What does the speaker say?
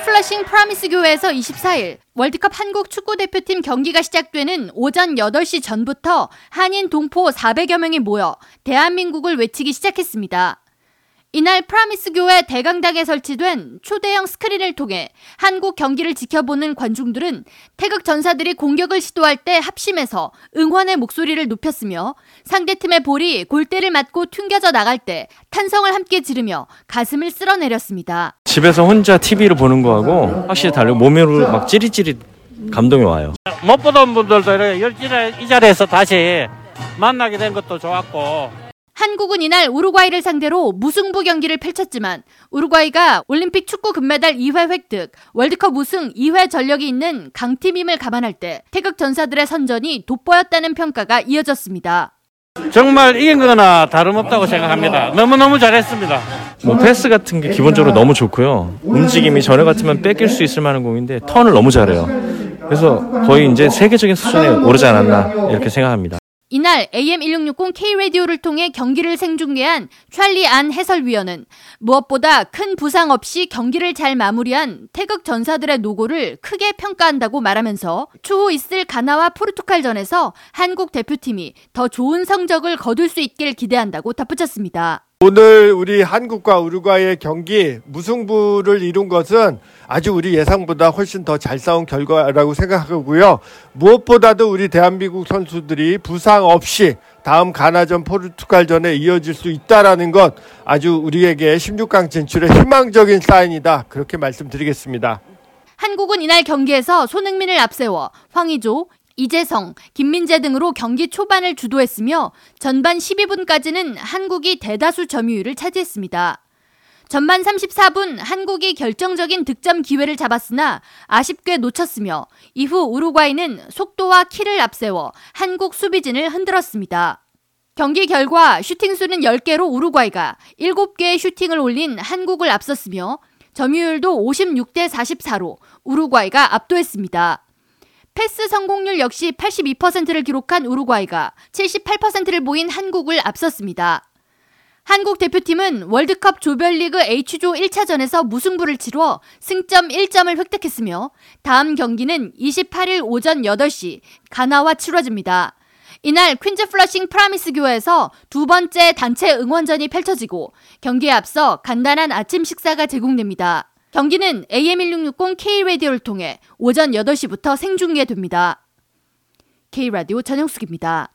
플러싱 프라미스 교회에서 24일 월드컵 한국 축구 대표팀 경기가 시작되는 오전 8시 전부터 한인 동포 400여 명이 모여 대한민국을 외치기 시작했습니다. 이날 프라미스 교회 대강당에 설치된 초대형 스크린을 통해 한국 경기를 지켜보는 관중들은 태극 전사들이 공격을 시도할 때 합심해서 응원의 목소리를 높였으며 상대팀의 볼이 골대를 맞고 튕겨져 나갈 때 탄성을 함께 지르며 가슴을 쓸어내렸습니다. 집에서 혼자 TV를 보는 거하고 확실히 다르고 몸으로 막 찌릿찌릿 감동이 와요. 못 보던 분들도 이렇게 이 자리에서 다시 만나게 된 것도 좋았고 한국은 이날 우루과이를 상대로 무승부 경기를 펼쳤지만 우루과이가 올림픽 축구 금메달 2회 획득, 월드컵 우승 2회 전력이 있는 강팀임을 감안할 때 태극 전사들의 선전이 돋보였다는 평가가 이어졌습니다. 정말 이긴 거나 다름없다고 생각합니다. 너무너무 잘했습니다. 뭐 패스 같은 게 기본적으로 너무 좋고요. 움직임이 전에 같으면 뺏길 수 있을 만한 공인데 턴을 너무 잘해요. 그래서 거의 이제 세계적인 수준에 오르지 않았나 이렇게 생각합니다. 이날 AM1660 K라디오를 통해 경기를 생중계한 찰리 안 해설위원은 무엇보다 큰 부상 없이 경기를 잘 마무리한 태극 전사들의 노고를 크게 평가한다고 말하면서 추후 있을 가나와 포르투갈전에서 한국 대표팀이 더 좋은 성적을 거둘 수 있길 기대한다고 덧붙였습니다. 오늘 우리 한국과 우루과이의 경기 무승부를 이룬 것은 아주 우리 예상보다 훨씬 더 잘 싸운 결과라고 생각하고요. 무엇보다도 우리 대한민국 선수들이 부상 없이 다음 가나전 포르투갈전에 이어질 수 있다라는 것 아주 우리에게 16강 진출의 희망적인 사인이다. 그렇게 말씀드리겠습니다. 한국은 이날 경기에서 손흥민을 앞세워 황의조, 이재성, 김민재 등으로 경기 초반을 주도했으며 전반 12분까지는 한국이 대다수 점유율을 차지했습니다. 전반 34분 한국이 결정적인 득점 기회를 잡았으나 아쉽게 놓쳤으며 이후 우루과이는 속도와 키를 앞세워 한국 수비진을 흔들었습니다. 경기 결과 슈팅 수는 10개로 우루과이가 7개의 슈팅을 올린 한국을 앞섰으며 점유율도 56대 44로 우루과이가 압도했습니다. 패스 성공률 역시 82%를 기록한 우루과이가 78%를 보인 한국을 앞섰습니다. 한국 대표팀은 월드컵 조별리그 H조 1차전에서 무승부를 치러 승점 1점을 획득했으며 다음 경기는 28일 오전 8시 가나와 치러집니다. 이날 퀸즈 플러싱 프라미스 교회에서 두 번째 단체 응원전이 펼쳐지고 경기에 앞서 간단한 아침 식사가 제공됩니다. 경기는 AM1660 K라디오를 통해 오전 8시부터 생중계됩니다. K라디오 전영숙입니다.